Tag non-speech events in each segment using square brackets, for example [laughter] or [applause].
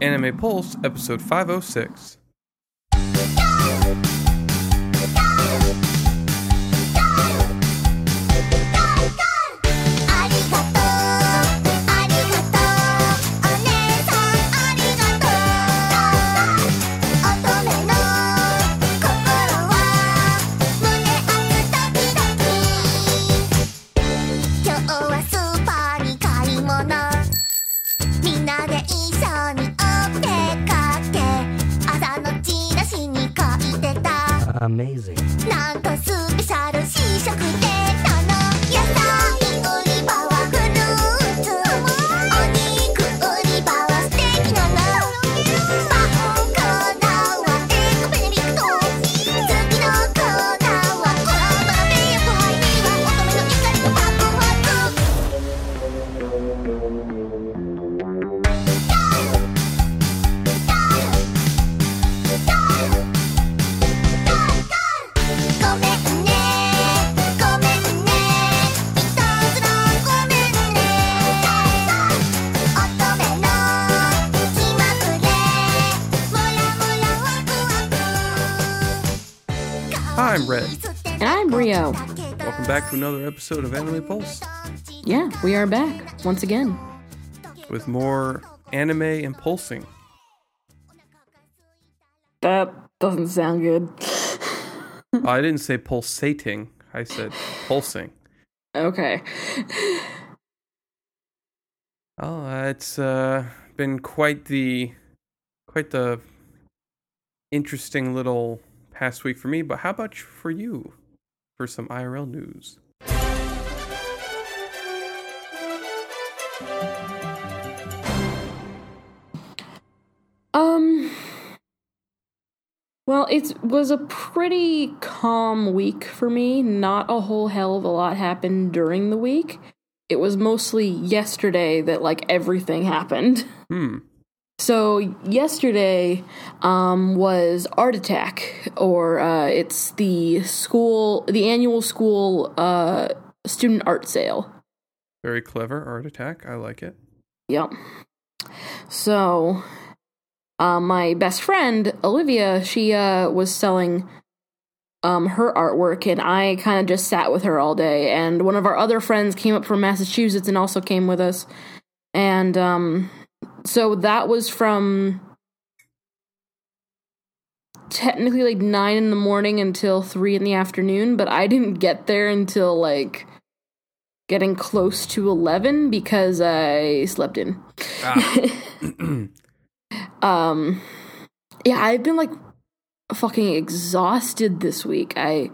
Anime Pulse, episode 506.「another episode of Anime Pulse Yeah, we are back once again. with more anime and pulsing. That doesn't sound good. [laughs] I didn't say pulsating, I said pulsing. Okay. Oh, it's uh, been quite the quite the interesting little past week for me. But how about for you? For some IRL news. Well, it was a pretty calm week for me. Not a whole hell of a lot happened during the week. It was mostly yesterday that like everything happened. Hmm. So yesterday um, was Art Attack, or uh, it's the school, the annual school uh, student art sale. Very clever art attack. I like it. Yep. So, uh, my best friend Olivia, she uh, was selling um, her artwork, and I kind of just sat with her all day. And one of our other friends came up from Massachusetts and also came with us. And um, so that was from technically like nine in the morning until three in the afternoon, but I didn't get there until like getting close to 11 because I slept in. [laughs] um yeah, I've been like fucking exhausted this week. I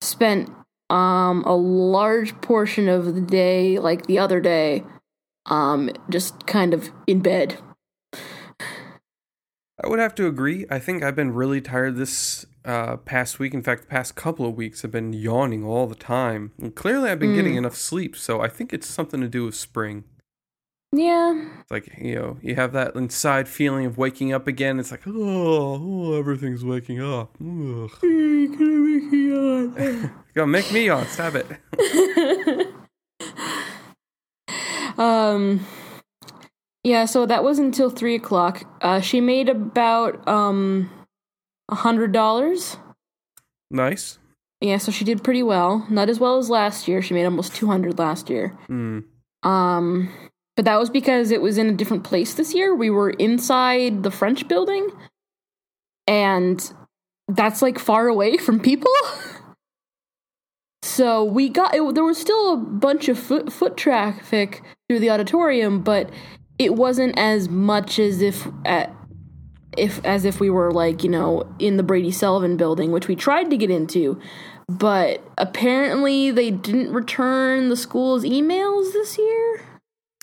spent um a large portion of the day like the other day um just kind of in bed. I would have to agree. I think I've been really tired this uh, past week. In fact, the past couple of weeks, I've been yawning all the time. And clearly, I've been getting enough sleep, so I think it's something to do with spring. Yeah. It's like, you know, you have that inside feeling of waking up again. It's like, oh, oh everything's waking up. Ugh. [laughs] [laughs] Go, make me yawn. Stop it. [laughs] Um yeah, so that was until three o'clock. Uh she made about um a hundred dollars. nice. Yeah, so she did pretty well. Not as well as last year. She made almost 200 last year. Hmm. Um, but that was because it was in a different place this year. We were inside the French building, and that's like far away [laughs] from people. so we got it, there was still a bunch of foot foot traffic through the auditorium, but it wasn't as much as if at if as if we were like you know in the Brady Sullivan building, which we tried to get into, but apparently they didn't return the school's emails this year.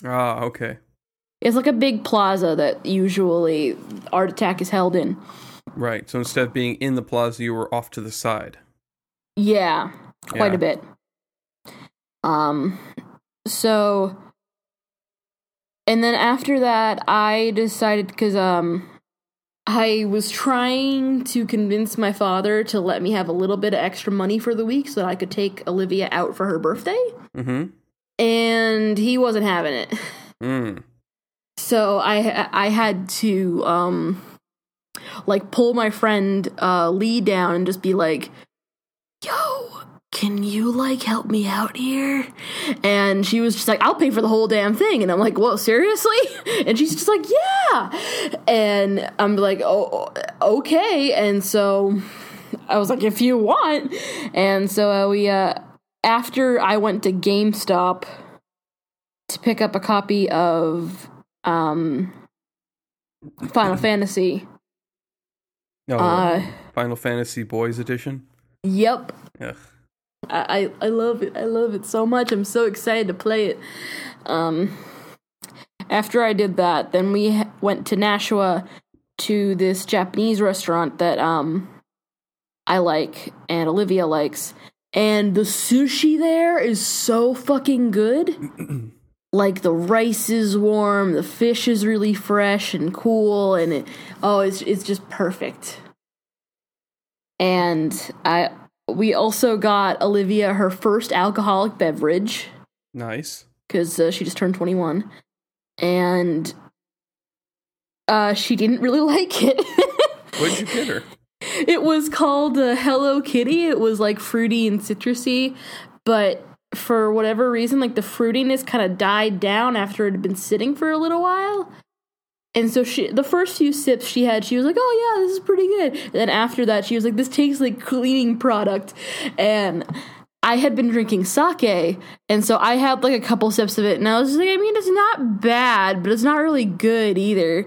Ah, okay. It's like a big plaza that usually Art Attack is held in. Right. So instead of being in the plaza, you were off to the side. Yeah, quite Yeah. a bit. Um, so, and then after that, I decided because um, I was trying to convince my father to let me have a little bit of extra money for the week so that I could take Olivia out for her birthday, Mm-hmm. And he wasn't having it. Mm. so I I had to um like pull my friend uh Lee down and just be like, "Yo, can you like help me out here?" And she was just like, "I'll pay for the whole damn thing." And I'm like, "Whoa, seriously?" [laughs] And she's just like, "Yeah." And I'm like, "Oh, okay." And so I was like, "If you want." And so uh, we uh after I went to GameStop to pick up a copy of um Final [clears throat] Fantasy. No, Uh Final Fantasy Boys Edition. yep. Ugh. I, I I love it. I love it so much. I'm so excited to play it. Um after I did that, then we went to Nashua to this Japanese restaurant that um I like and Olivia likes. And the sushi there is so fucking good. [clears throat] like the rice is warm, the fish is really fresh and cool, and it oh, it's it's just perfect. And I we also got Olivia her first alcoholic beverage Nice. because uh, she just turned twenty one, and uh, she didn't really [laughs] like it. What did you get her? It was called uh, Hello Kitty. It was like fruity and citrusy, but for whatever reason, like the fruitiness kind of died down after it had been sitting for a little while. And so she, the first few sips she had, she was like, "Oh yeah, this is pretty good." And then after that, she was like, "This tastes like cleaning product," and I had been drinking sake, and so I had like a couple sips of it, and I was like, I mean, it's not bad, but it's not really good either,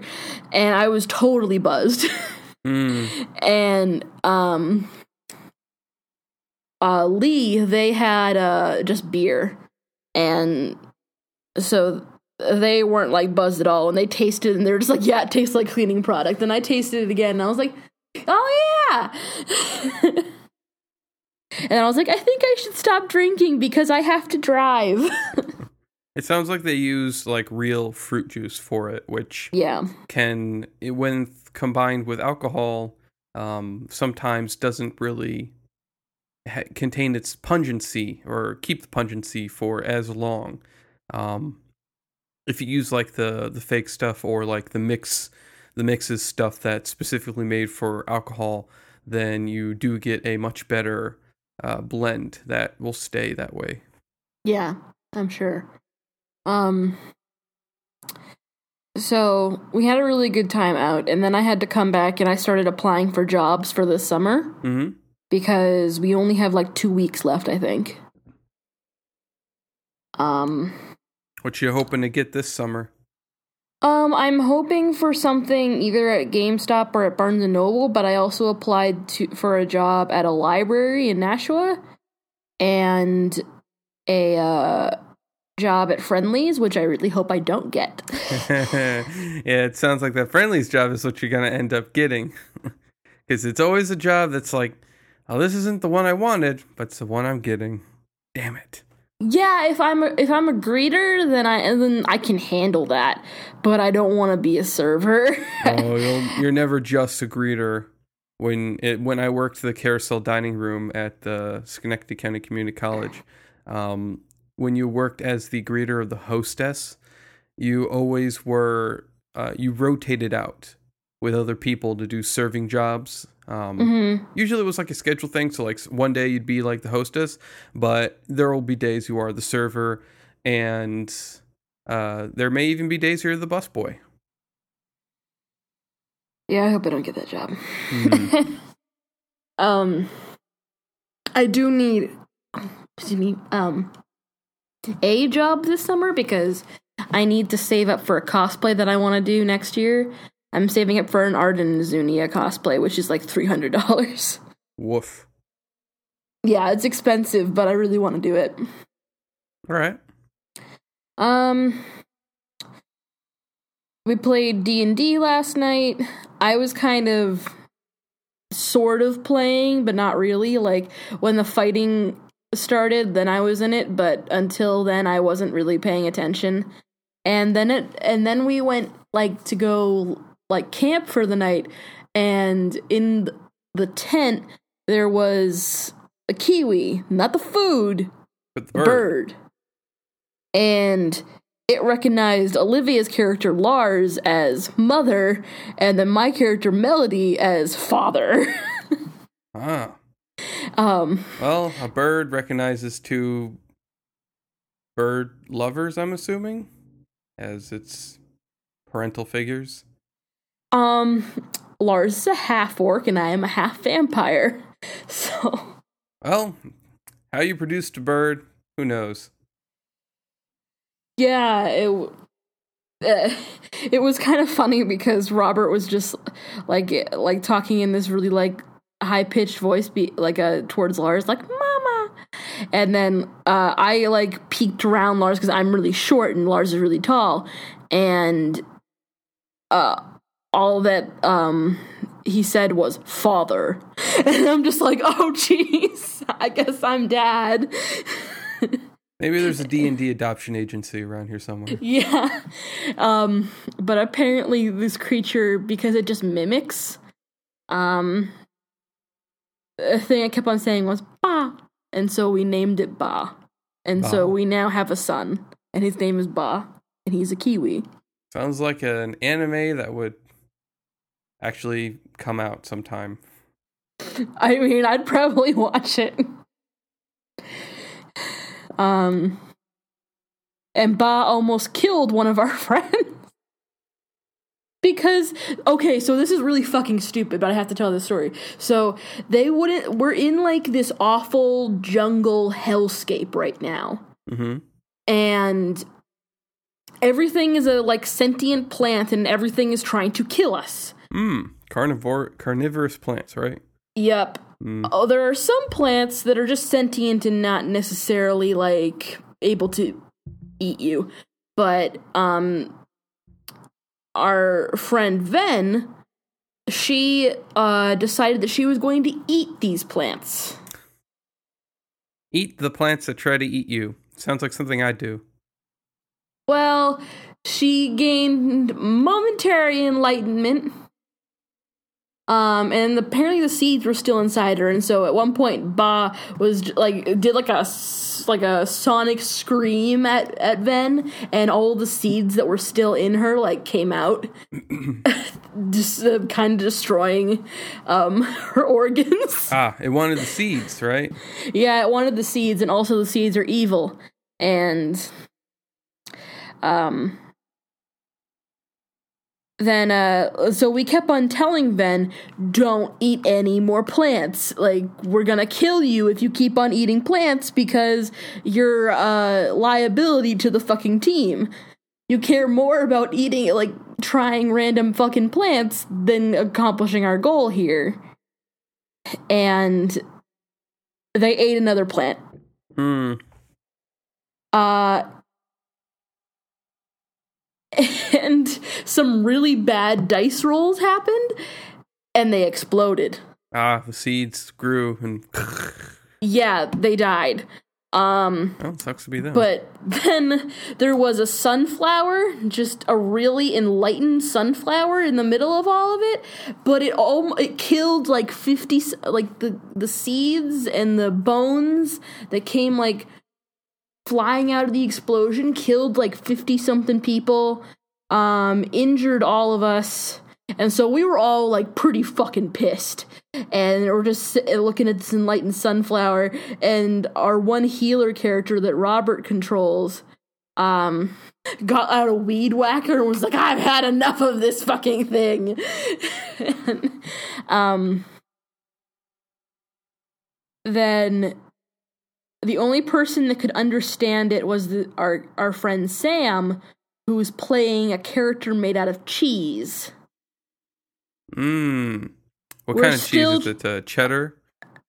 and I was totally buzzed. [laughs] Mm. and um uh Lee they had uh just beer. And so they weren't like buzzed at all. And they tasted and they were just like yeah it tastes like cleaning product. And I tasted it again and I was like oh yeah. [laughs] And I was like I think I should stop drinking because I have to drive. [laughs] It sounds like they use like real fruit juice for it, which yeah. can, it, when combined with alcohol, um, sometimes doesn't really ha- contain its pungency or keep the pungency for as long. Um, if you use like the the fake stuff or like the mix, the mixes stuff that's specifically made for alcohol, then you do get a much better uh, blend that will stay that way. Yeah, I'm sure. Um so we had a really good time out and then I had to come back and I started applying for jobs for this summer hmm because we only have like 2 weeks left, I think. Um What you hoping to get this summer? um I'm hoping for something either at GameStop or at Barnes and Noble, but I also applied to for a job at a library in Nashua and a uh job at Friendly's, which I really hope I don't get. [laughs] yeah, it sounds like that friendlies job is what you're gonna end up getting, [laughs] because it's always a job that's like, oh, this isn't the one I wanted, but it's the one I'm getting. Damn it. Yeah, if I'm a, if I'm a greeter, then I then I can handle that. But I don't want to be a server. Oh, [laughs] you'll, you're never just a greeter. When it when I worked the carousel dining room at the Schenectady County Community College, um, when you worked as the greeter of the hostess, you always were uh, you rotated out with other people to do serving jobs. Um, hmm usually it was like a schedule thing so like one day you'd be like the hostess but there will be days you are the server and uh, there may even be days you're the busboy Yeah, I hope I don't get that job. Hmm. [laughs] Um, I do need, Excuse me. um a job this summer because I need to save up for a cosplay that I want to do next year. I'm saving up for an Ardyn Izunia cosplay, which is like three hundred dollars. woof Yeah, it's expensive, but I really want to do it. all right Um we played D&D last night. I was kind of sort of playing, but not really. Like when the fighting started, then I was in it, but until then I wasn't really paying attention. And then it and then we went like to go like camp for the night and in the tent there was a kiwi, not the food, but the bird. bird, And it recognized Olivia's character Lars as mother, and then my character Melody as father. [laughs] Ah. Um, Well, a bird recognizes two bird lovers, I'm assuming, as its parental figures. um, Lars is a half orc, and I am a half vampire. [laughs] So, Well, how you produced a bird, who knows? yeah, it. Uh, [laughs] it was kind of funny because Robert was just like like talking in this really like high pitched voice, be like a towards Lars, like "Mama," and then uh, I like peeked around Lars because I'm really short and Lars is really tall, and uh, all that um he said was "father," [laughs] and I'm just like, "Oh, [laughs] jeez, I guess I'm dad." [laughs] Maybe there's a D&D adoption agency around here somewhere. Yeah. Um but apparently this creature because it just mimics um the thing I kept on saying was Ba and so we named it Ba. And so we now have a son and his name is Ba and he's a kiwi. Sounds like an anime that would actually come out sometime. [laughs] I mean, I'd probably watch it. Um and Ba almost killed one of our [laughs] friends. Because okay, so this is really fucking stupid, but I have to tell this story. So they wouldn't we're in like this awful jungle hellscape right now. Mm-hmm. And everything is a like sentient plant and everything is trying to kill us. Mm. Carnivore carnivorous plants, right? Yep. Mm. Oh, there are some plants that are just sentient and not necessarily like able to eat you. But um our friend Ven she uh decided that she was going to eat these plants. Eat the plants that try to eat you. Sounds like something I'd do. Well, she gained momentary enlightenment. Um, and apparently the seeds were still inside her, and so at one point, Ba was like did like a like a sonic scream at at Ven, and all the seeds that were still in her like came out, [coughs] just uh, kind of destroying um [laughs] her organs. [laughs] Ah, it wanted the seeds, right? Yeah, it wanted the seeds, and also the seeds are evil. And um then uh so we kept on telling Ven, don't eat any more plants. Like we're gonna kill you if you keep on eating plants because you're a liability to the fucking team. You care more about eating like trying random fucking plants than accomplishing our goal here. And they ate another plant. Hmm. Uh [laughs] and some really bad dice rolls happened and they exploded. Ah, the seeds grew and Yeah, they died. Um oh, it sucks to be them. but then there was a sunflower, just a really enlightened sunflower in the middle of all of it, but it all it killed like 50 like the the seeds and the bones that came like flying out of the explosion killed like 50 something people, um injured all of us. And so we were all like pretty fucking pissed. And we're just looking at this enlightened sunflower and our one healer character that Robert controls um got out a weed whacker and was like I've had enough of this fucking thing. [laughs] And, um then the only person that could understand it was the, our our friend Sam who was playing a character made out of cheese. Mmm. What We're kind of still- cheese is it? Uh, cheddar?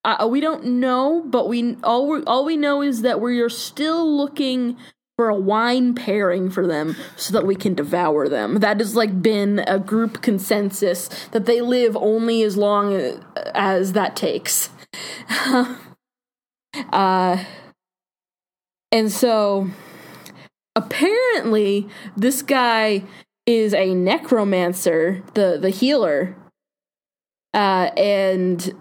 Uh, we don't know, but we all we all we know is that we are still looking for a wine pairing for them so that we can devour them. That has like been a group consensus that they live only as long as, as that takes. [laughs] uh and so apparently this guy is a necromancer, the the healer. Uh and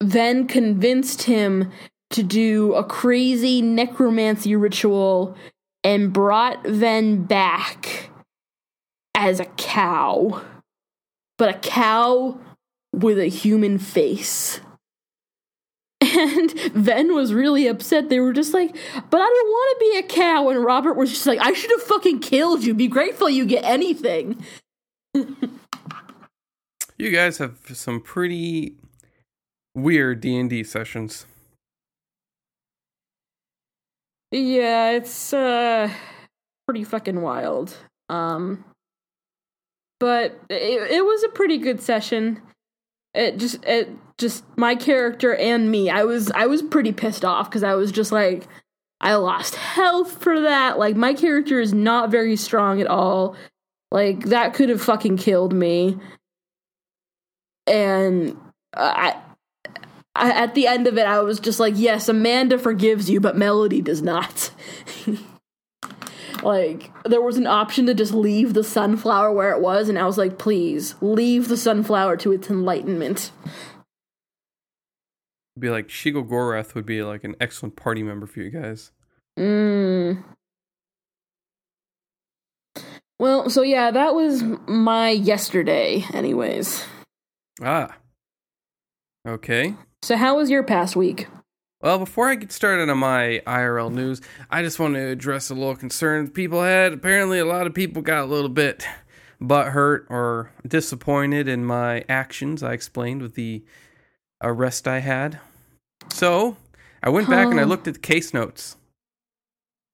then convinced him to do a crazy necromancy ritual and brought Ven back as a cow, but a cow with a human face. And [laughs] Ven was really upset. They were just like, but I don't want to be a cow. And Robert was just like, I should have fucking killed you. Be grateful you get anything. [laughs] You guys have some pretty weird D and D sessions. Yeah, it's uh pretty fucking wild. Um but it, it was a pretty good session. It just it just my character and me. I was I was pretty pissed off cuz I was just like I lost health for that. Like my character is not very strong at all. Like that could have fucking killed me. And I I, at the end of it, I was just like, yes, Amanda forgives you, but Melody does not. [laughs] like, there was an option to just leave the sunflower where it was, and I was like, please, leave the sunflower to its enlightenment. Be like Shigo Gorath would be like an excellent party member for you guys. Mm. Well, so yeah, that was my yesterday, anyways. Ah. Okay. So, how was your past week? Well, before I get started on my IRL news, I just want to address a little concern people had. Apparently, a lot of people got a little bit butthurt or disappointed in my actions. I explained with the arrest I had. So, I went back and I looked at the case notes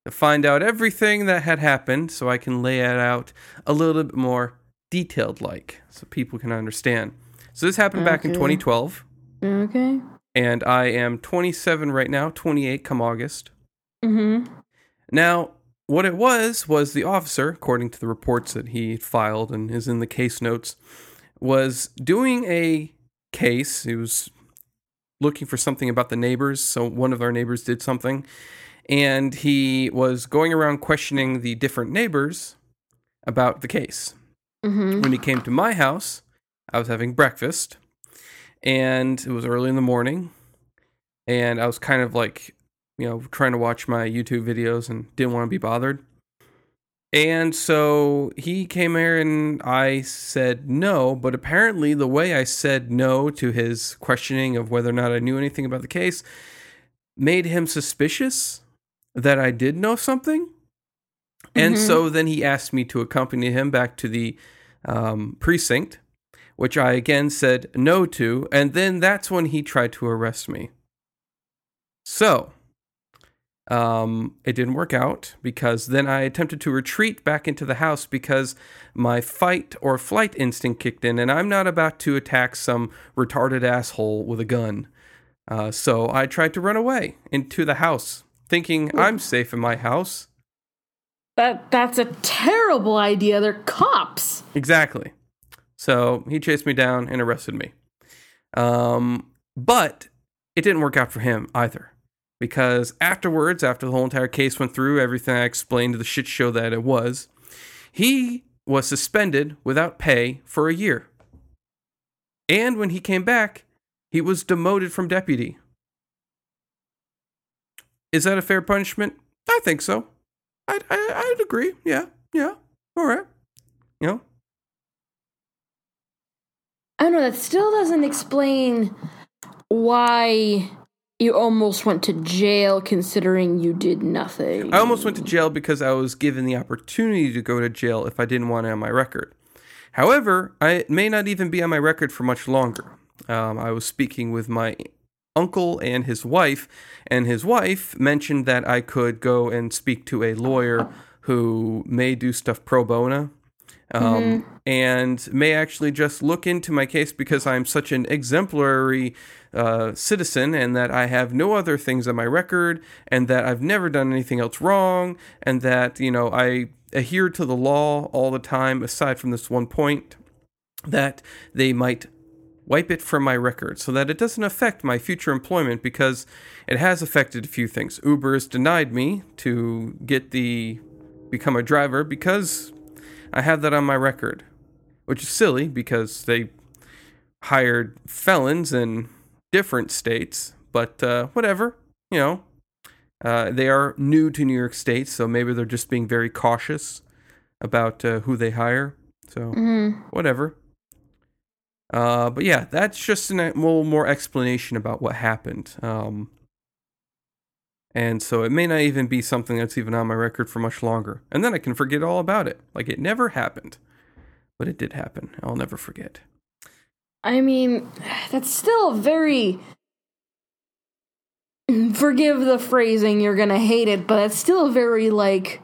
to find out everything that had happened so I can lay it out a little bit more detailed like so people can understand. So, this happened back in 2012 Okay. And I am 27 right now, 28 come August. Mm Now, what it was was the officer, according to the reports that he filed and is in the case notes, was doing a case. He was looking for something about the neighbors. So one of our neighbors did something, and he was going around questioning the different neighbors about the case. hmm. Mm hmm. When he came to my house, I was having breakfast, and it was early in the morning, and I was kind of like, you know, trying to watch my YouTube videos and didn't want to be bothered. And so he came here and I said no, but apparently the way I said no to his questioning of whether or not I knew anything about the case made him suspicious that I did know something. And Mhm. so then he asked me to accompany him back to the um, precinct, which I again said no to. And then that's when he tried to arrest me. So um, it didn't work out because then I attempted to retreat back into the house because my fight or flight instinct kicked in, and I'm not about to attack some retarded asshole with a gun. Uh, so I tried to run away into the house, thinking I'm safe in my house. That that's a terrible idea. They're cops. Exactly. So he chased me down and arrested me. Um, but it didn't work out for him either. Because afterwards, after the whole entire case went through, everything I explained, the shit show that it was, he was suspended without pay for a year. And when he came back, he was demoted from deputy. Is that a fair punishment? I think so. I'd, I, I'd agree. Yeah, yeah. All right. You know, I don't know. That still doesn't explain why you almost went to jail, considering you did nothing. I almost went to jail because I was given the opportunity to go to jail if I didn't want it on my record. However, I may not even be on my record for much longer. Um, I was speaking with my uncle and his wife, and his wife mentioned that I could go and speak to a lawyer who may do stuff pro bono. Um, and may actually just look into my case because I'm such an exemplary uh, citizen and that I have no other things on my record and that I've never done anything else wrong and that, you know, I adhere to the law all the time aside from this one point that they might wipe it from my record so that it doesn't affect my future employment because it has affected a few things. Uber has denied me to get the become a driver because I have that on my record, which is silly because they hired felons in different states, but uh, whatever, you know, Uh, they are new to New York State, so maybe they're just being very cautious about uh, who they hire. So Mm-hmm. whatever. Uh, but yeah, that's just a little more explanation about what happened. Um, and so it may not even be something that's even on my record for much longer. And then I can forget all about it. Like it never happened. But it did happen. I'll never forget. I mean, that's still very. Forgive the phrasing, you're gonna hate it, but that's still a very, like,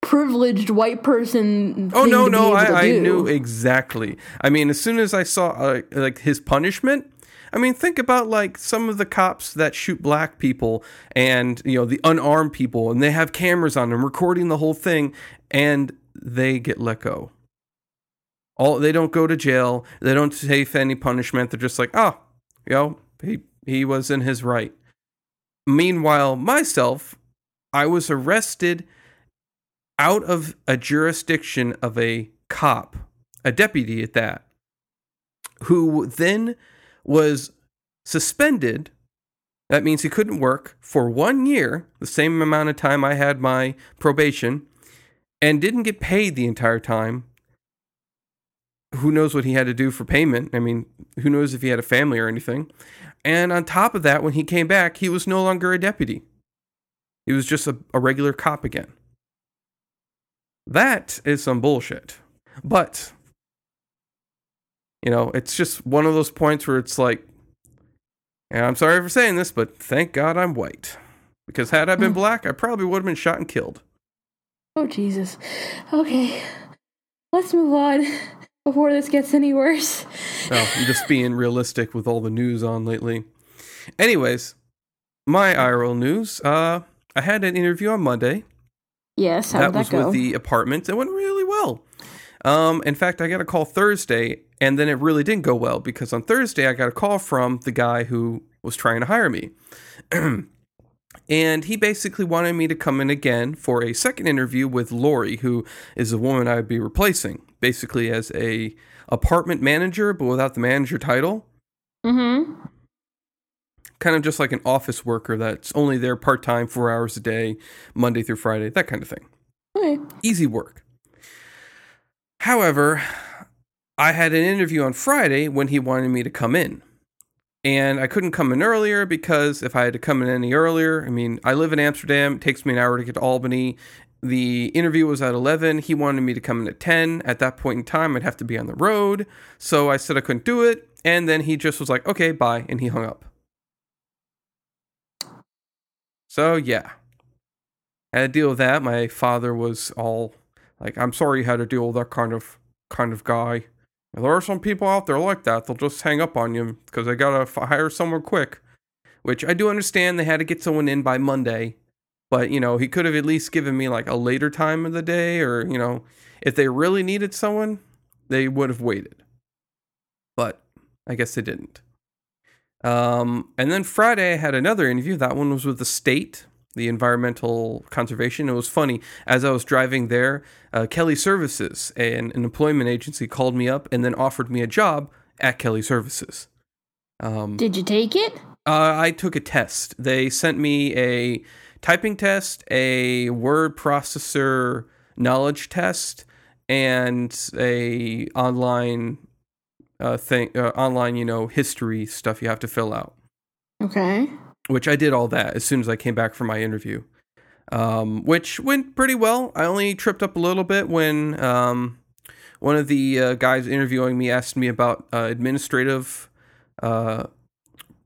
privileged white person. Oh no, no, I, I knew exactly. I mean, as soon as I saw uh, like his punishment, I mean, think about like some of the cops that shoot black people and you know the unarmed people, and they have cameras on them recording the whole thing, and they get let go. All they don't go to jail. They don't take any punishment. They're just like, oh, you know, he he was in his right. Meanwhile, myself, I was arrested out of a jurisdiction of a cop, a deputy at that, who then was suspended. That means he couldn't work for one year, the same amount of time I had my probation, and didn't get paid the entire time. Who knows what he had to do for payment? I mean, who knows if he had a family or anything? And on top of that, when he came back, he was no longer a deputy. He was just a, a regular cop again. That is some bullshit. But, you know, it's just one of those points where it's like, and I'm sorry for saying this, but thank God I'm white. Because had I been black, I probably would have been shot and killed. Oh, Jesus. Okay. Let's move on [laughs] before this gets any worse. Well, I'm just being realistic with all the news on lately. Anyways, my IRL news. Uh, I had an interview on Monday. Yes, how that did that was go? with the apartment. It went really well. Um, in fact, I got a call Thursday, and then it really didn't go well because on Thursday I got a call from the guy who was trying to hire me. [clears throat] and he basically wanted me to come in again for a second interview with Lori, who is the woman I would be replacing, basically as a apartment manager, but without the manager title. mm-hmm. Kind of just like an office worker that's only there part time, four hours a day, Monday through Friday, that kind of thing. Okay. easy work. However, I had an interview on Friday when he wanted me to come in. And I couldn't come in earlier because if I had to come in any earlier, I mean, I live in Amsterdam, it takes me an hour to get to Albany. The interview was at 11. He wanted me to come in at 10. At that point in time, I'd have to be on the road. So I said I couldn't do it. And then he just was like, okay, bye. And he hung up. So, yeah. I had to deal with that. My father was all like, I'm sorry you had to deal with that kind of kind of guy. There are some people out there like that. They'll just hang up on you because they gotta f- hire someone quick. Which I do understand. They had to get someone in by Monday, but you know he could have at least given me like a later time of the day, or you know, if they really needed someone, they would have waited. But I guess they didn't. Um, and then Friday I had another interview. That one was with the state, the environmental conservation. It was funny as I was driving there. Uh, Kelly Services, an, an employment agency, called me up and then offered me a job at Kelly Services. Um, Did you take it? uh, I took a test. They sent me a typing test, a word processor knowledge test, and a online uh, thing, uh, online you know history stuff you have to fill out. Okay. Which I did all that as soon as I came back from my interview, um, which went pretty well. I only tripped up a little bit when um, one of the uh, guys interviewing me asked me about uh, administrative uh,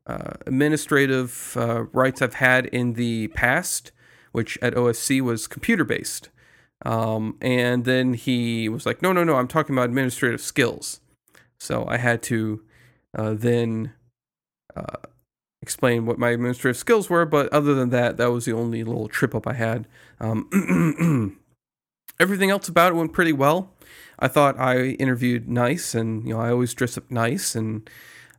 uh, administrative uh, rights I've had in the past, which at OSC was computer based. Um, and then he was like, "No, no, no, I'm talking about administrative skills." So I had to uh, then explain what my administrative skills were. But other than that, that was the only little trip up I had. Um, [clears throat] everything else about it went pretty well. I thought I interviewed nice, and you know I always dress up nice, and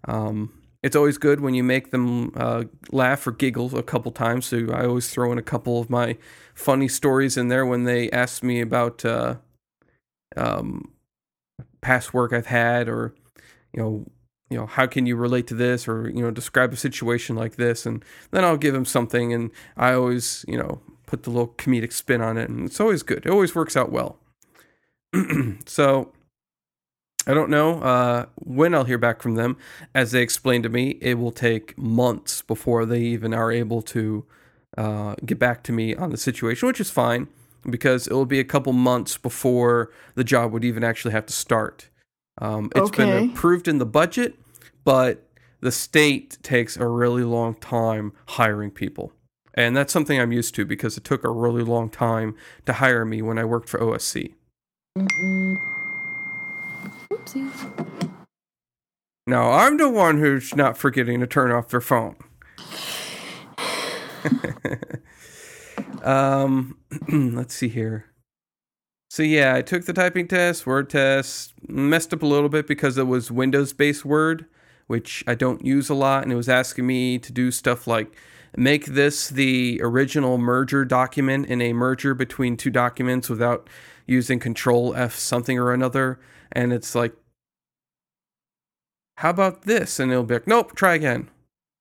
um, it's always good when you make them uh, laugh or giggle a couple times. So I always throw in a couple of my funny stories in there when they ask me about uh, um, past work I've had, or you know you know, how can you relate to this or, you know, describe a situation like this? And then I'll give him something. And I always, you know, put the little comedic spin on it. And it's always good. It always works out well. [clears throat] so I don't know uh, when I'll hear back from them. As they explained to me, it will take months before they even are able to uh, get back to me on the situation, which is fine because it will be a couple months before the job would even actually have to start. Um, it's Okay. been approved in the budget, but the state takes a really long time hiring people. And that's something I'm used to because it took a really long time to hire me when I worked for OSC. Oopsies. Now, I'm the one who's not forgetting to turn off their phone. [sighs] [laughs] um, [clears throat] let's see here. So yeah, I took the typing test, word test, messed up a little bit because it was Windows-based Word, which I don't use a lot, and it was asking me to do stuff like make this the original merger document in a merger between two documents without using Control F something or another, and it's like how about this? And it'll be like, nope, try again.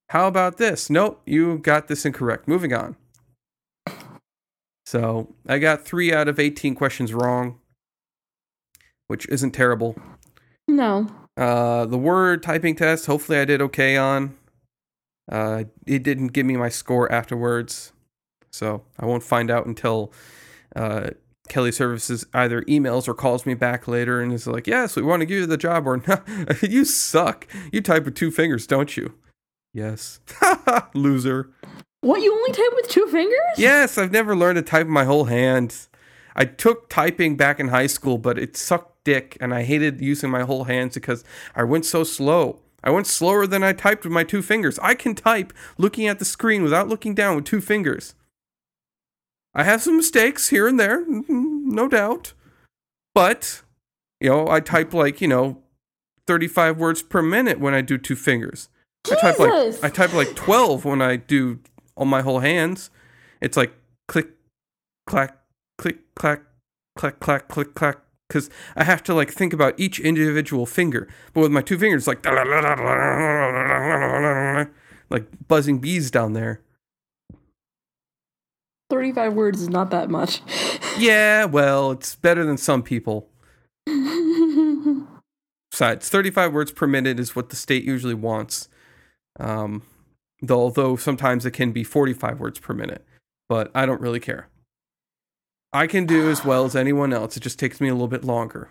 How about this? Nope, you got this incorrect. Moving on. So I got three out of 18 questions wrong, which isn't terrible. No. Uh, the word typing test, hopefully I did okay on. Uh, it didn't give me my score afterwards. So I won't find out until uh, Kelly Services either emails or calls me back later and is like, yes, we want to give you the job, or no, [laughs] you suck. You type with two fingers, don't you? Yes. [laughs] Loser. What? You only type with two fingers? Yes, I've never learned to type with my whole hand. I took typing back in high school, but it sucked dick, and I hated using my whole hands because I went so slow. I went slower than I typed with my two fingers. I can type looking at the screen without looking down with two fingers. I have some mistakes here and there, no doubt. But, you know, I type like, you know, 35 words per minute when I do two fingers. I type like I type like 12 when I do on my whole hands. It's like click clack click clack clack clack click clack cuz I have to like think about each individual finger. But with my two fingers like like buzzing bees down there. 35 words is not that much. [laughs] Yeah, well, it's better than some people. [laughs] Besides, 35 words per minute is what the state usually wants. Um, although sometimes it can be 45 words per minute, but I don't really care. I can do as well as anyone else. It just takes me a little bit longer.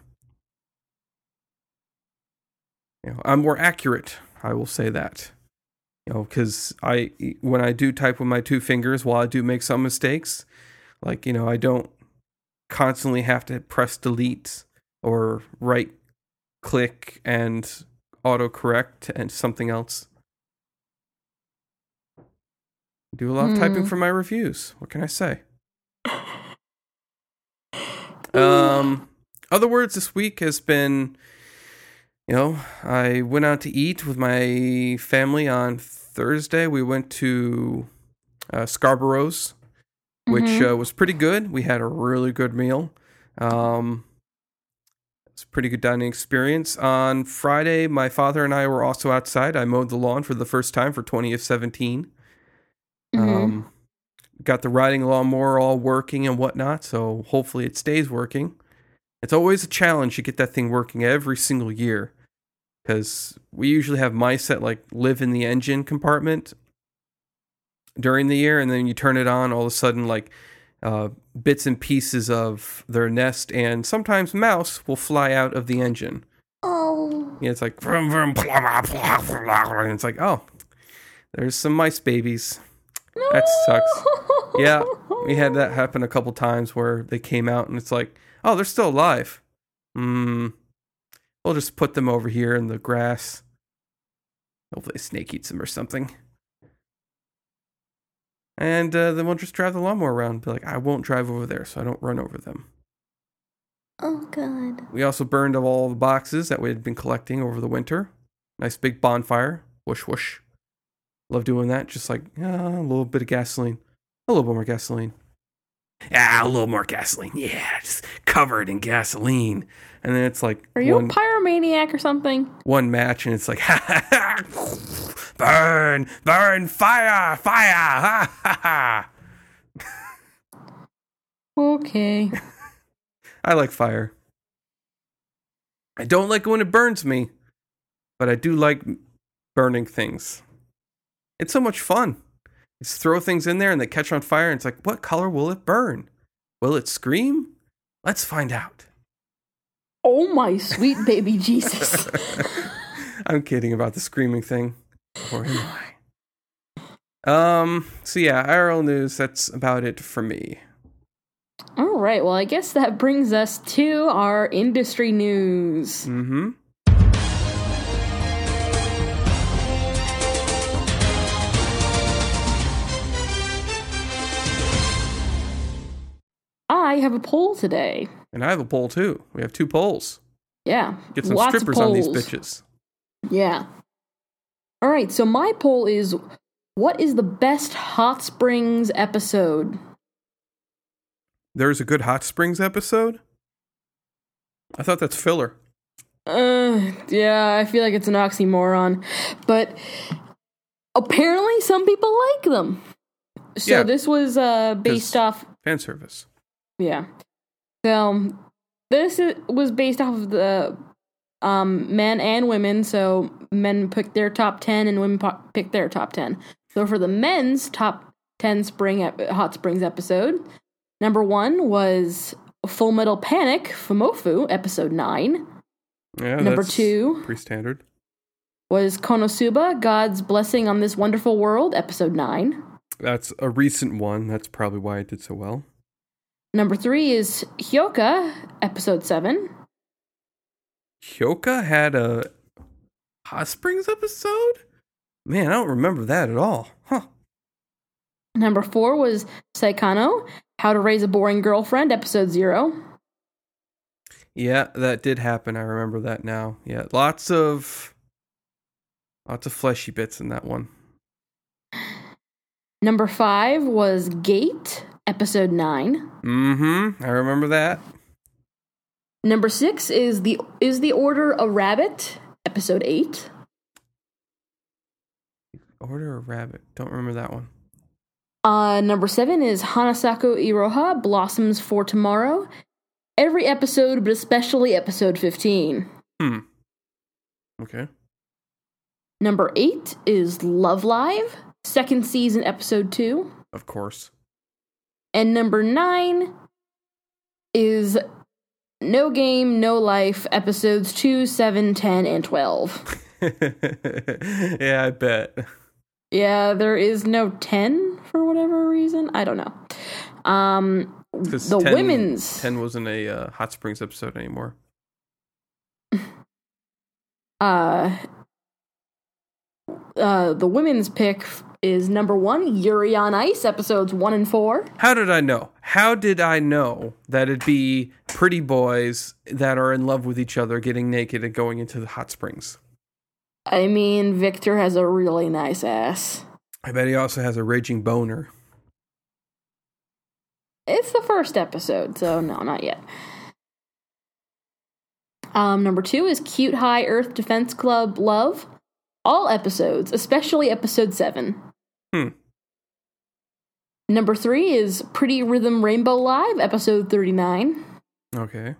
You know, I'm more accurate. I will say that. You know, because I when I do type with my two fingers, while I do make some mistakes, like you know, I don't constantly have to press delete or right click and autocorrect and something else. I do a lot of typing Hmm. for my reviews. What can I say? [sighs] Um, other words this week has been, you know, I went out to eat with my family on Thursday. We went to uh, Scarborough's, which Mhm. uh, was pretty good. We had a really good meal. Um, it's a pretty good dining experience. On Friday, my father and I were also outside. I mowed the lawn for the first time for 2017. Mhm. Um, got the riding lawnmower all working and whatnot, so hopefully it stays working. It's always a challenge to get that thing working every single year because we usually have mice that like live in the engine compartment during the year, and then you turn it on, all of a sudden, like uh, bits and pieces of their nest and sometimes mouse will fly out of the engine. oh. Yeah, it's like vroom, vroom, blah, blah, blah, blah, and it's like, oh, there's some mice babies. That sucks. Yeah, we had that happen a couple times where they came out and it's like, oh, they're still alive. Hmm. We'll just put them over here in the grass. Hopefully, a snake eats them or something. And uh, then we'll just drive the lawnmower around. And be like, I won't drive over there, so I don't run over them. Oh, God. We also burned all the boxes that we had been collecting over the winter. Nice big bonfire. Whoosh whoosh. Love doing that. Just like uh, a little bit of gasoline, a little bit more gasoline. Ah, a little more gasoline. Yeah, just cover it in gasoline. And then it's like Are you one, a pyromaniac or something? one match, and it's like, ha ha ha, burn, burn, fire, fire, ha ha ha. Okay. [laughs] I like fire. I don't like it when it burns me, but I do like burning things. It's so much fun. Just throw things in there and they catch on fire, and it's like, what color will it burn? Will it scream? Let's find out. Oh my sweet baby [laughs] Jesus. [laughs] I'm kidding about the screaming thing. Or am I? Um, so yeah, IRL news, that's about it for me. All right. Well, I guess that brings us to our industry news. Mm-hmm. I have a poll today. And I have a poll too. We have two polls. Yeah. Get some lots strippers on these bitches. Yeah. All right. So my poll is what is the best Hot Springs episode? There's a good Hot Springs episode. I thought that's filler. Uh, yeah, I feel like it's an oxymoron. But apparently some people like them. So Yeah. this was uh based off Fan service. Yeah. So this i- was based off of the um, men and women. So men picked their top ten, and women po- picked their top ten. So for the men's top ten spring ep- hot springs episode, number one was Full Metal Panic Fumoffu episode nine. Yeah, Number two. Pretty standard. Was Konosuba God's blessing on this wonderful world episode nine. That's a recent one. That's probably why it did so well. Number three is Hyoka episode seven. Hyoka had a Hot Springs episode? Man, I don't remember that at all. Huh. Number four was Saekano, How to Raise a Boring Girlfriend, episode zero. Yeah, that did happen. I remember that now. Yeah, lots of lots of fleshy bits in that one. Number five was Gate, episode nine. Mm-hmm. I remember that. Number six is the is the Order a Rabbit, episode eight. Order a rabbit. Don't remember that one. Uh, number seven is Hanasaku Iroha, Blossoms for Tomorrow. Every episode, but especially episode fifteen. Hmm. Okay. Number eight is Love Live, second season, episode two. Of course. And number nine is No Game, No Life, episodes 2, 7, 10, and 12. [laughs] yeah, I bet. Yeah, there is no 10 for whatever reason. I don't know. Um, the 10 women's. 10 wasn't a uh, Hot Springs episode anymore. [laughs] Uh, uh, the women's pick is number one, Yuri on Ice, episodes 1 and 4. How did I know? How did I know that it'd be pretty boys that are in love with each other getting naked and going into the hot springs? I mean, Victor has a really nice ass. I bet he also has a raging boner. It's the first episode, so no, not yet. Um, number two is Cute High Earth Defense Club Love. All episodes, especially episode seven. Hmm. Number three is Pretty Rhythm Rainbow Live, episode 39. Okay.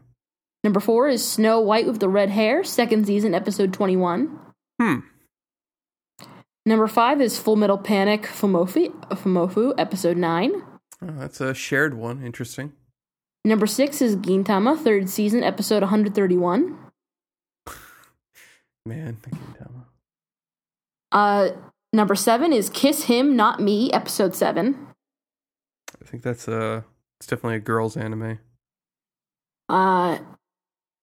Number four is Snow White with the Red Hair, second season, episode 21. Hmm. Number five is Full Metal Panic Fumoffu, Fumoffu episode 9. Oh, that's a shared one. Interesting. Number six is Gintama, third season, episode 131. [laughs] Man, can't. Uh, number seven is Kiss Him, Not Me, episode seven. I think that's a. It's definitely a girls' anime. Uh,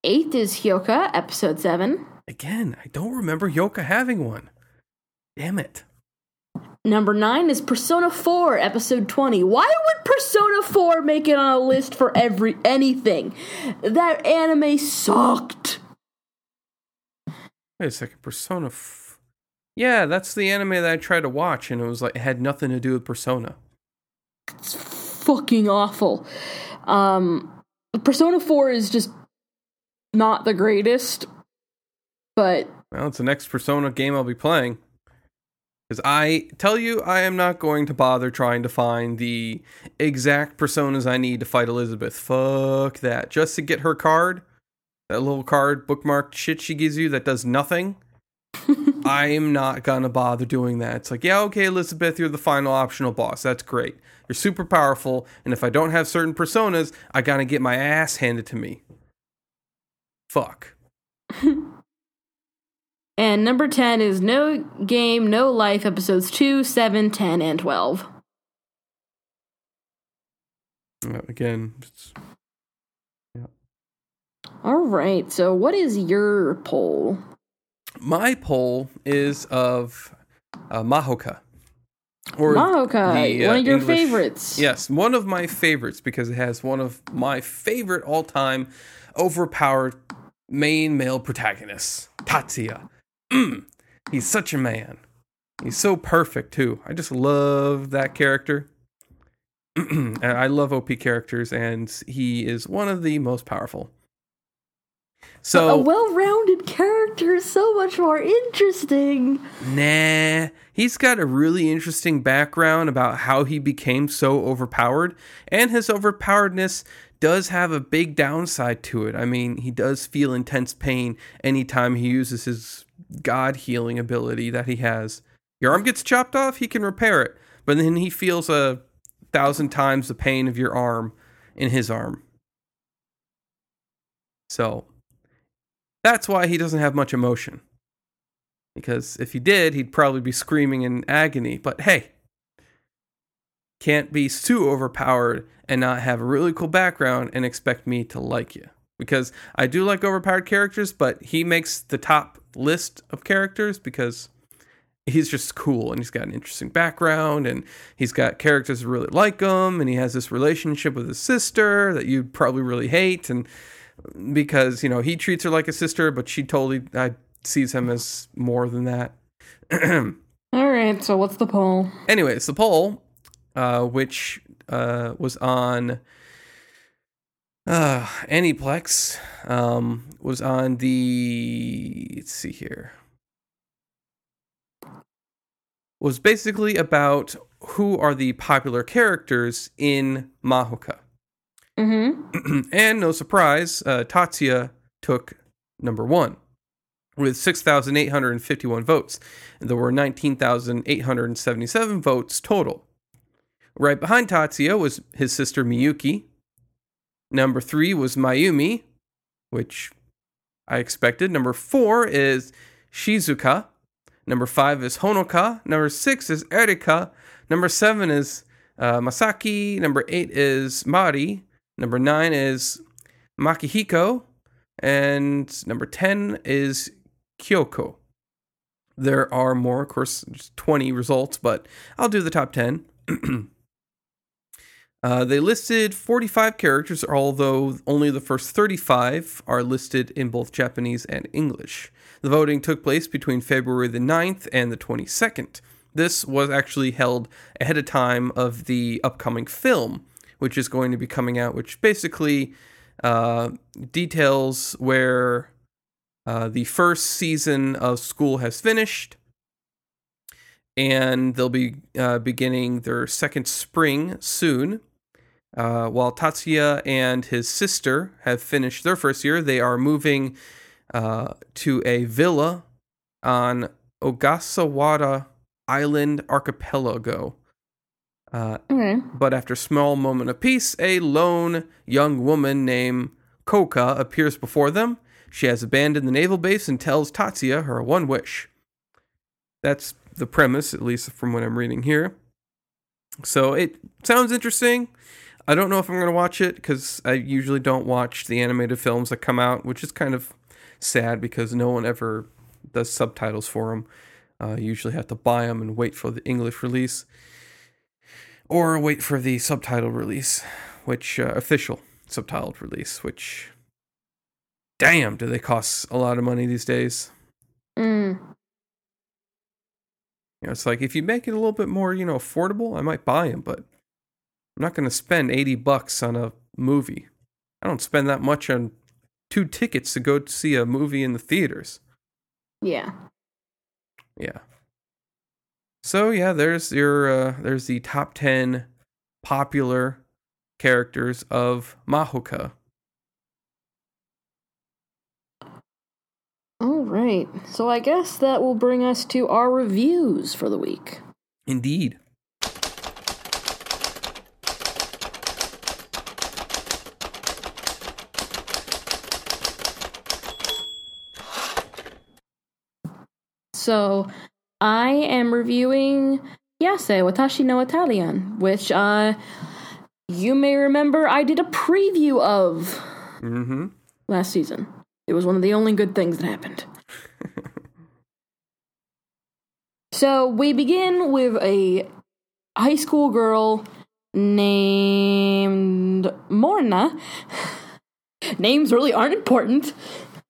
eighth is Hyoka, episode seven. Again, I don't remember Yoka having one. Damn it. Number nine is Persona 4, episode 20. Why would Persona 4 make it on a list for every anything? That anime sucked. Wait a second. Persona. F- yeah, that's the anime that I tried to watch, and it was like it had nothing to do with Persona. It's fucking awful. Um, Persona 4 is just not the greatest, but Well, it's the next Persona game I'll be playing. Because I tell you, I am not going to bother trying to find the exact personas I need to fight Elizabeth. Fuck that. Just to get her card, that little card bookmarked shit she gives you that does nothing. I am not gonna bother doing that. It's like, yeah, okay, Elizabeth, you're the final optional boss. That's great. You're super powerful, and if I don't have certain personas, I gotta get my ass handed to me. Fuck. [laughs] and number 10 is No Game, No Life episodes 2, 7, 10 and 12. Uh, Again, it's All right. So what is your poll? My poll is of uh, Mahouka. Or Mahouka, the, uh, one of your English- favorites. Yes, one of my favorites because it has one of my favorite all time overpowered main male protagonists, Tatsuya. Mm, he's such a man. He's so perfect too. I just love that character. [clears throat] I love OP characters, and he is one of the most powerful. So a well-rounded character is so much more interesting. Nah, he's got a really interesting background about how he became so overpowered, and his overpoweredness does have a big downside to it. I mean, he does feel intense pain anytime he uses his god healing ability that he has. Your arm gets chopped off, he can repair it, but then he feels a thousand times the pain of your arm in his arm. So, that's why he doesn't have much emotion. Because if he did, he'd probably be screaming in agony. But hey, can't be too overpowered and not have a really cool background and expect me to like you. Because I do like overpowered characters, but he makes the top list of characters because he's just cool and he's got an interesting background and he's got characters that really like him and he has this relationship with his sister that you'd probably really hate and because you know he treats her like a sister but she totally uh, sees him as more than that [clears throat] All right. So what's the poll? anyways the poll uh, which uh, was on uh, Aniplex um, was on the let's see here was basically about who are the popular characters in Mahouka. Mm-hmm. [clears throat] and no surprise, uh, Tatsuya took number one with 6,851 votes. And there were 19,877 votes total. Right behind Tatsuya was his sister Miyuki. Number three was Mayumi, which I expected. Number four is Shizuka. Number five is Honoka. Number six is Erika. Number seven is uh, Masaki. Number eight is Mari. Number nine is Mikihiko. And number 10 is Kyoko. There are more, of course, there's 20 results, but I'll do the top 10. [clears throat] uh, they listed 45 characters, although only the first 35 are listed in both Japanese and English. The voting took place between February the 9th and the 22nd. This was actually held ahead of time of the upcoming film, which is going to be coming out, which basically uh, details where uh, the first season of school has finished, and they'll be uh, beginning their second spring soon. Uh, while Tatsuya and his sister have finished their first year, they are moving uh, to a villa on Ogasawara Island Archipelago. Uh, Okay. but after a small moment of peace, a lone young woman named Koka appears before them. She has abandoned the naval base and tells Tatsuya her one wish. That's the premise, at least from what I'm reading here. So it sounds interesting. I don't know if I'm going to watch it because I usually don't watch the animated films that come out, which is kind of sad because no one ever does subtitles for them. Uh, you usually have to buy them and wait for the English release or wait for the subtitle release, which uh, official subtitled release, which damn, do they cost a lot of money these days? Mm. You know, it's like if you make it a little bit more, you know, affordable, I might buy them, but I'm not going to spend 80 bucks on a movie. I don't spend that much on two tickets to go to see a movie in the theaters. Yeah. Yeah. So yeah, there's your uh, there's the top 10 popular characters of Mahouka. All right. So I guess that will bring us to our reviews for the week. Indeed. So I am reviewing Piace Watashi no Italian, which uh you may remember I did a preview of Mm-hmm. last season. It was one of the only good things that happened. [laughs] so we begin with a high school girl named Morna. [laughs] Names really aren't important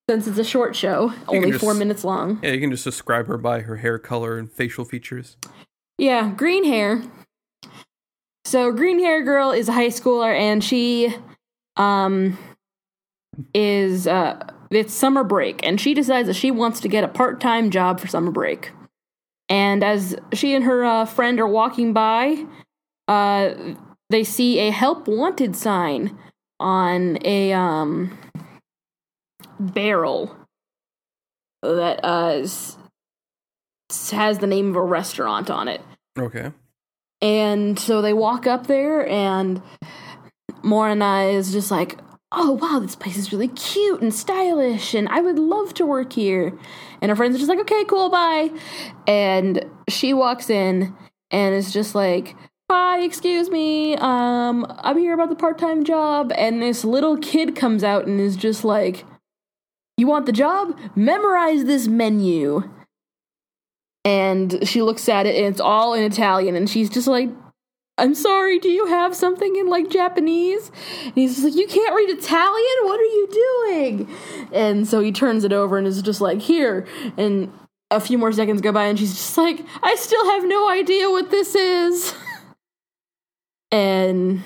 since it's a short show, only just- four minutes long. Yeah, you can just describe her by her hair color and facial features. Yeah, green hair. So green hair girl is a high schooler and she um is uh it's summer break and she decides that she wants to get a part-time job for summer break. And as she and her uh, friend are walking by, uh they see a help wanted sign on a um barrel that uh has the name of a restaurant on it. Okay. And so they walk up there, and Morana is just like, oh, wow, this place is really cute and stylish, and I would love to work here. And her friends are just like, okay, cool, bye. And she walks in and is just like, hi, excuse me, um, I'm here about the part time job. And this little kid comes out and is just like, you want the job? Memorize this menu and she looks at it and it's all in Italian and she's just like I'm sorry, do you have something in like Japanese? And he's just like, You can't read Italian? What are you doing? And so he turns it over and is just like, Here. And a few more seconds go by and she's just like, I still have no idea what this is. [laughs] and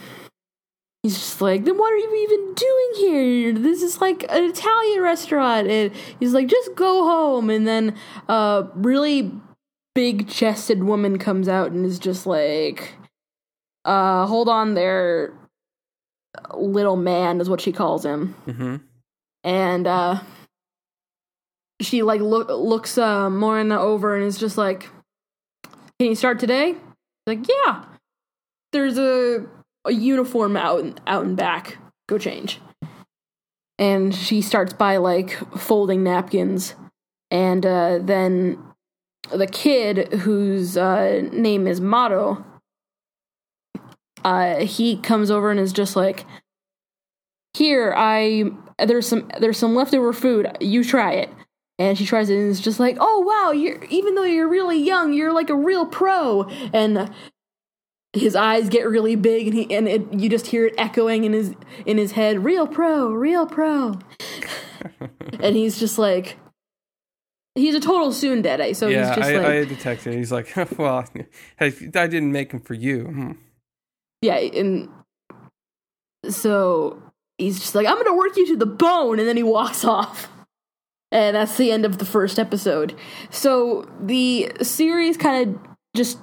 he's just like, Then what are you even doing here? This is like an Italian restaurant. And he's like, Just go home. And then a really big chested woman comes out and is just like, uh, hold on there, little man, is what she calls him. Mm-hmm. And, uh, she like look looks uh Morna over and is just like, "Can you start today?" Like, yeah. There's a a uniform out and out and back. Go change. And she starts by like folding napkins, and uh, then the kid whose uh, name is Mato. Uh, he comes over and is just like, "Here, I there's some there's some leftover food. You try it." And she tries it and is just like, "Oh wow, you're even though you're really young, you're like a real pro." And his eyes get really big, and he and it, you just hear it echoing in his in his head, "Real pro, real pro." [laughs] and he's just like, he's a total tsundere So yeah, he's just I, like, I detected. He's like, [laughs] well, I I didn't make him for you. Hmm. yeah, and so he's just like, I'm gonna work you to the bone, and then he walks [laughs] off. And that's the end of the first episode. So the series kind of just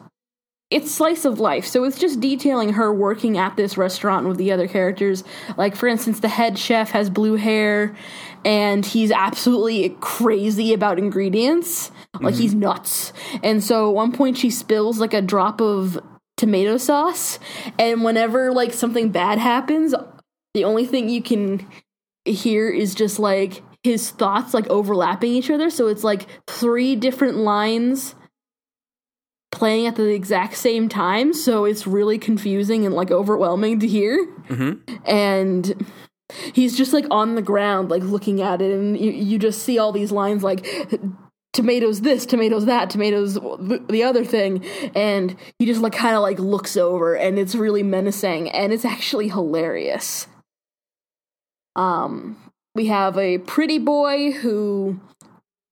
it's slice of life. So it's just detailing her working at this restaurant with the other characters. Like for instance, the head chef has blue hair and he's absolutely crazy about ingredients. Like he's mm-hmm. nuts. And so at one point she spills like a drop of tomato sauce and whenever like something bad happens, the only thing you can hear is just like his thoughts like overlapping each other. So it's like three different lines playing at the exact same time. So it's really confusing and like overwhelming to hear. Mm-hmm. And he's just like on the ground, like looking at it, and you, you just see all these lines like tomatoes this, tomatoes that, tomatoes th- the other thing, and he just like kind of like looks over, and it's really menacing, and it's actually hilarious. Um, we have a pretty boy who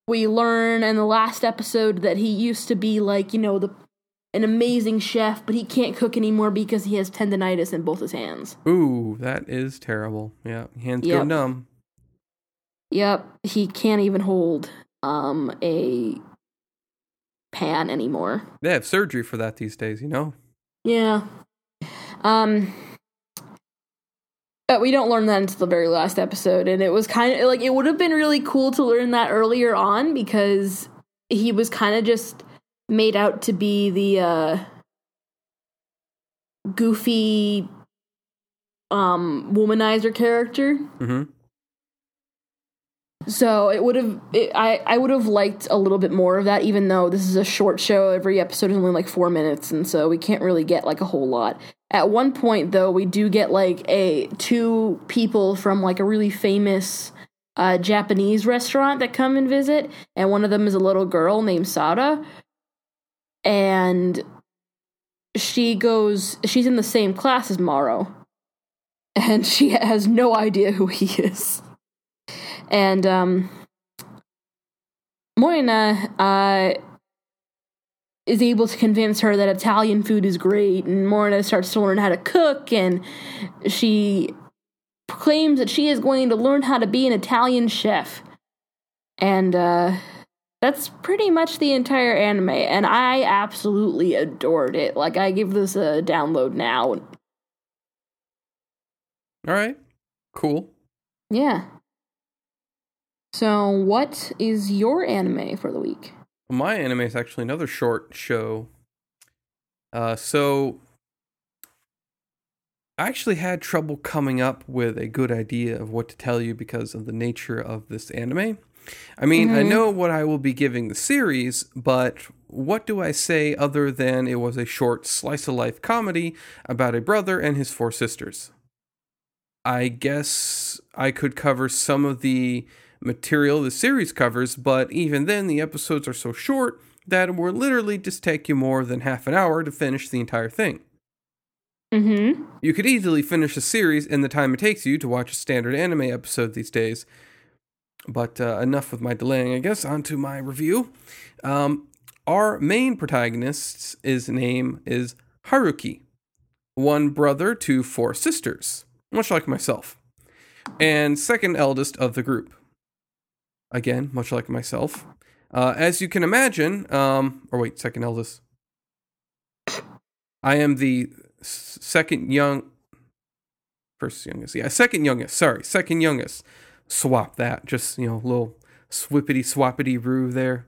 we learn in the last episode that he used to be like you know the an amazing chef, but he can't cook anymore because he has tendonitis in both his hands. Ooh, that is terrible. Yeah, hands go numb. Yep, he can't even hold um a pan anymore. They have surgery for that these days, you know. Yeah. Um but we don't learn that until the very last episode and it was kind of like it would have been really cool to learn that earlier on because he was kind of just made out to be the uh goofy um womanizer character Mm-hmm. So it would have i i would have liked a little bit more of that even though this is a short show. Every episode is only like four minutes and so we can't really get like a whole lot. At one point though we do get like a two people from like a really famous uh, japanese restaurant that come and visit and one of them is a little girl named sada. And she goes she's in the same class as Morrow and she has no idea who he is and um Moina uh is able to convince her that Italian food is great and Moina starts to learn how to cook and she claims that she is going to learn how to be an Italian chef. And uh that's pretty much the entire anime and I absolutely adored it. Like I give this a download now. All right, cool. yeah so what is your anime for the week My anime is actually another short show. Uh, so I actually had trouble coming up with a good idea of what to tell you because of the nature of this anime. I mean, I Mhm. know what I will be giving the series, but what do I say other than it was a short slice of life comedy about a brother and his four sisters? I guess I could cover some of the material the series covers, but even then, the episodes are so short that it will literally just take you more than half an hour to finish the entire thing. mm-hmm You could easily finish a series in the time it takes you to watch a standard anime episode these days. But uh, enough with my delaying, I guess, on to my review. Um, our main protagonist's his name is Haruki, one brother to four sisters, much like myself, and second eldest of the group. Again, much like myself. Uh, as you can imagine, um, or wait, second eldest. I am the second young, first youngest, yeah, second youngest. Sorry, second youngest. Swap that, just you know, little swippity swappity roo there.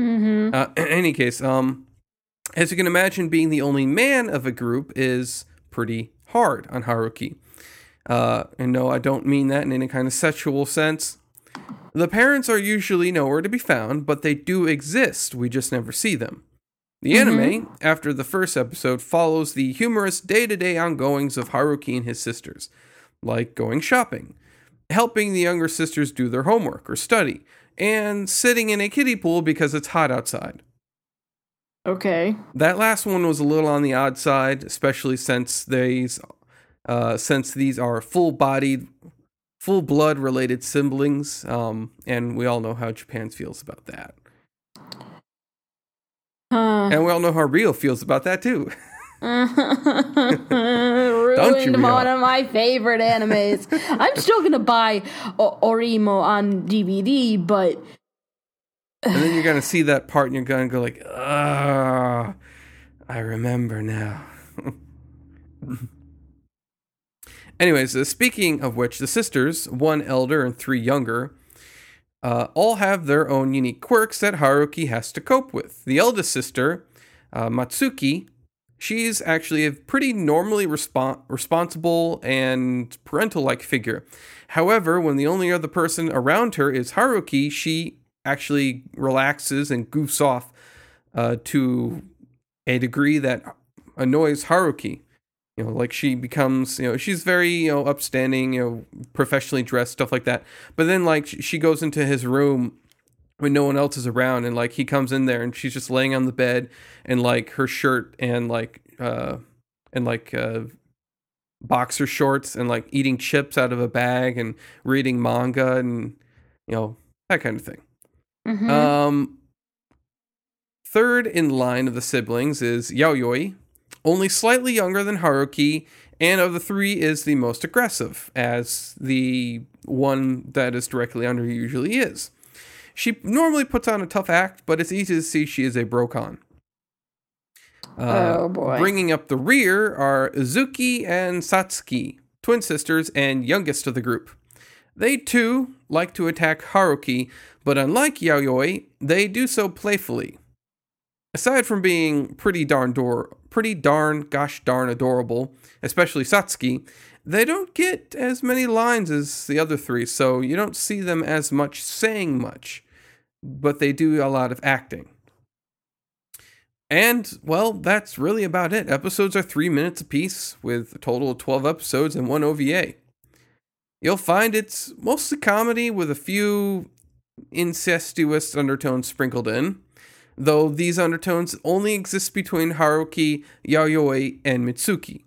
mm-hmm Uh, in [clears throat] any case, um, as you can imagine, being the only man of a group is pretty hard on Haruki. Uh, and no, I don't mean that in any kind of sexual sense. The parents are usually nowhere to be found, but they do exist. We just never see them. The anime, after the first episode, follows the humorous day to day ongoings of Haruki and his sisters, like going shopping, helping the younger sisters do their homework or study, and sitting in a kiddie pool because it's hot outside. okay That last one was a little on the odd side, especially since these, uh, since these are full-bodied, full-blood related siblings, um, and we all know how Japan feels about that, huh and we all know how Ryo feels about that too. [laughs] [laughs] Ruined you, one of my favorite animes. [laughs] I'm still gonna buy o- OreImo on DVD, but and then you're gonna see that part, and you're gonna go like, "Ah, I remember now." Anyways, uh, speaking of which, the sisters, one elder and three younger, uh, all have their own unique quirks that Haruki has to cope with. The eldest sister, uh, Matsuki, she's actually a pretty normally respon responsible and parental like figure. However, when the only other person around her is Haruki, she actually relaxes and goofs off uh, to a degree that annoys Haruki. You know, like she becomes, you know, she's very, you know, upstanding, you know, professionally dressed, stuff like that. But then, like, she goes into his room when no one else is around, and like he comes in there, and she's just laying on the bed, and like her shirt and like, uh, and like, uh, boxer shorts, and like eating chips out of a bag, and reading manga, and you know, that kind of thing. Mhm. Um, Third in line of the siblings is Yayoi, only slightly younger than Haruki, and of the three is the most aggressive, as the one that is directly under usually is. She normally puts on a tough act, but it's easy to see she is a brocon. Uh, Oh, boy. Bringing up the rear are Izuki and Satsuki, twin sisters and youngest of the group. They too like to attack Haruki, but unlike Yayoi, they do so playfully. Aside from being pretty darn dor- pretty darn gosh darn adorable, especially Satsuki, they don't get as many lines as the other three, so you don't see them as much saying much, but they do a lot of acting. And, well, that's really about it. Episodes are three minutes apiece, with a total of 12 episodes and one OVA. You'll find it's mostly comedy with a few incestuous undertones sprinkled in, though these undertones only exist between Haruki, Yayoi, and Mitsuki.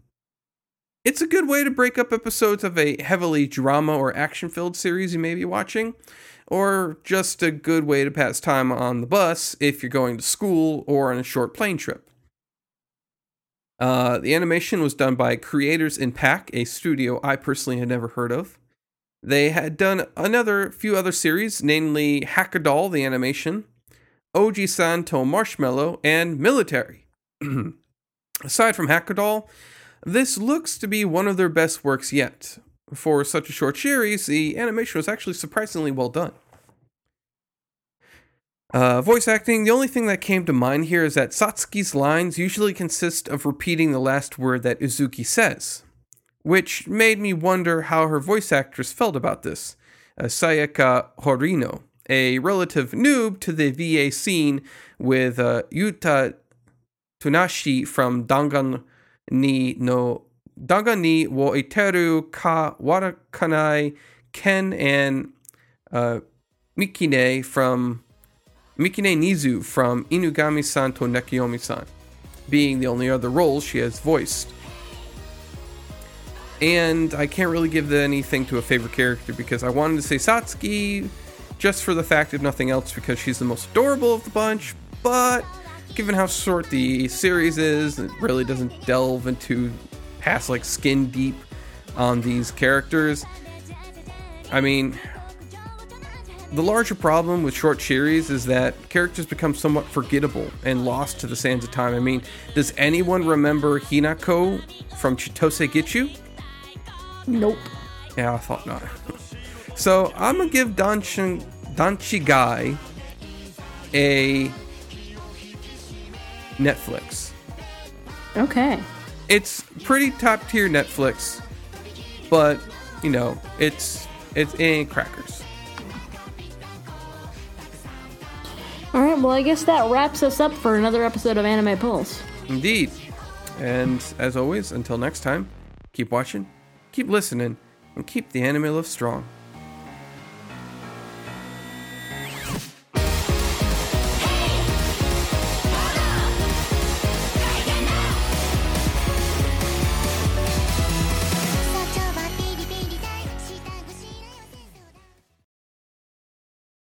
It's a good way to break up episodes of a heavily drama or action filled series you may be watching, or just a good way to pass time on the bus if you're going to school or on a short plane trip. Uh, the animation was done by Creators in Pack, a studio I personally had never heard of. They had done another few other series, namely Hackadoll, the animation, Ojisan to Marshmallow, and Military. [clears throat] Aside from Hackadoll, this looks to be one of their best works yet. For such a short series, the animation was actually surprisingly well done. Uh, voice acting, the only thing that came to mind here is that Satsuki's lines usually consist of repeating the last word that Izuki says, which made me wonder how her voice actress felt about this. Uh, Sayaka Horino, a relative noob to the VA scene with uh, Yuta Tunashi from Dangan ni no Dangan ni wo iteru ka warakanai ken and uh, Mikine from Mikine Nizu from Inugami-san to Nekiyomi-san, being the only other roles she has voiced. And I can't really give anything to a favorite character because I wanted to say Satsuki just for the fact if nothing else because she's the most adorable of the bunch, but given how short the series is, it really doesn't delve into past like skin deep on these characters. I mean, the larger problem with short series is that characters become somewhat forgettable and lost to the sands of time. I mean, does anyone remember Hinako from Chitose Get You? Nope. Yeah, I thought not. [laughs] so I'm gonna give Danchigai a Netflix. Okay. It's pretty top tier Netflix, but you know, it's it's it ain't crackers. All right. Well, I guess that wraps us up for another episode of Anime Pulse. Indeed. And as always, until next time, keep watching, keep listening, and keep the anime love strong.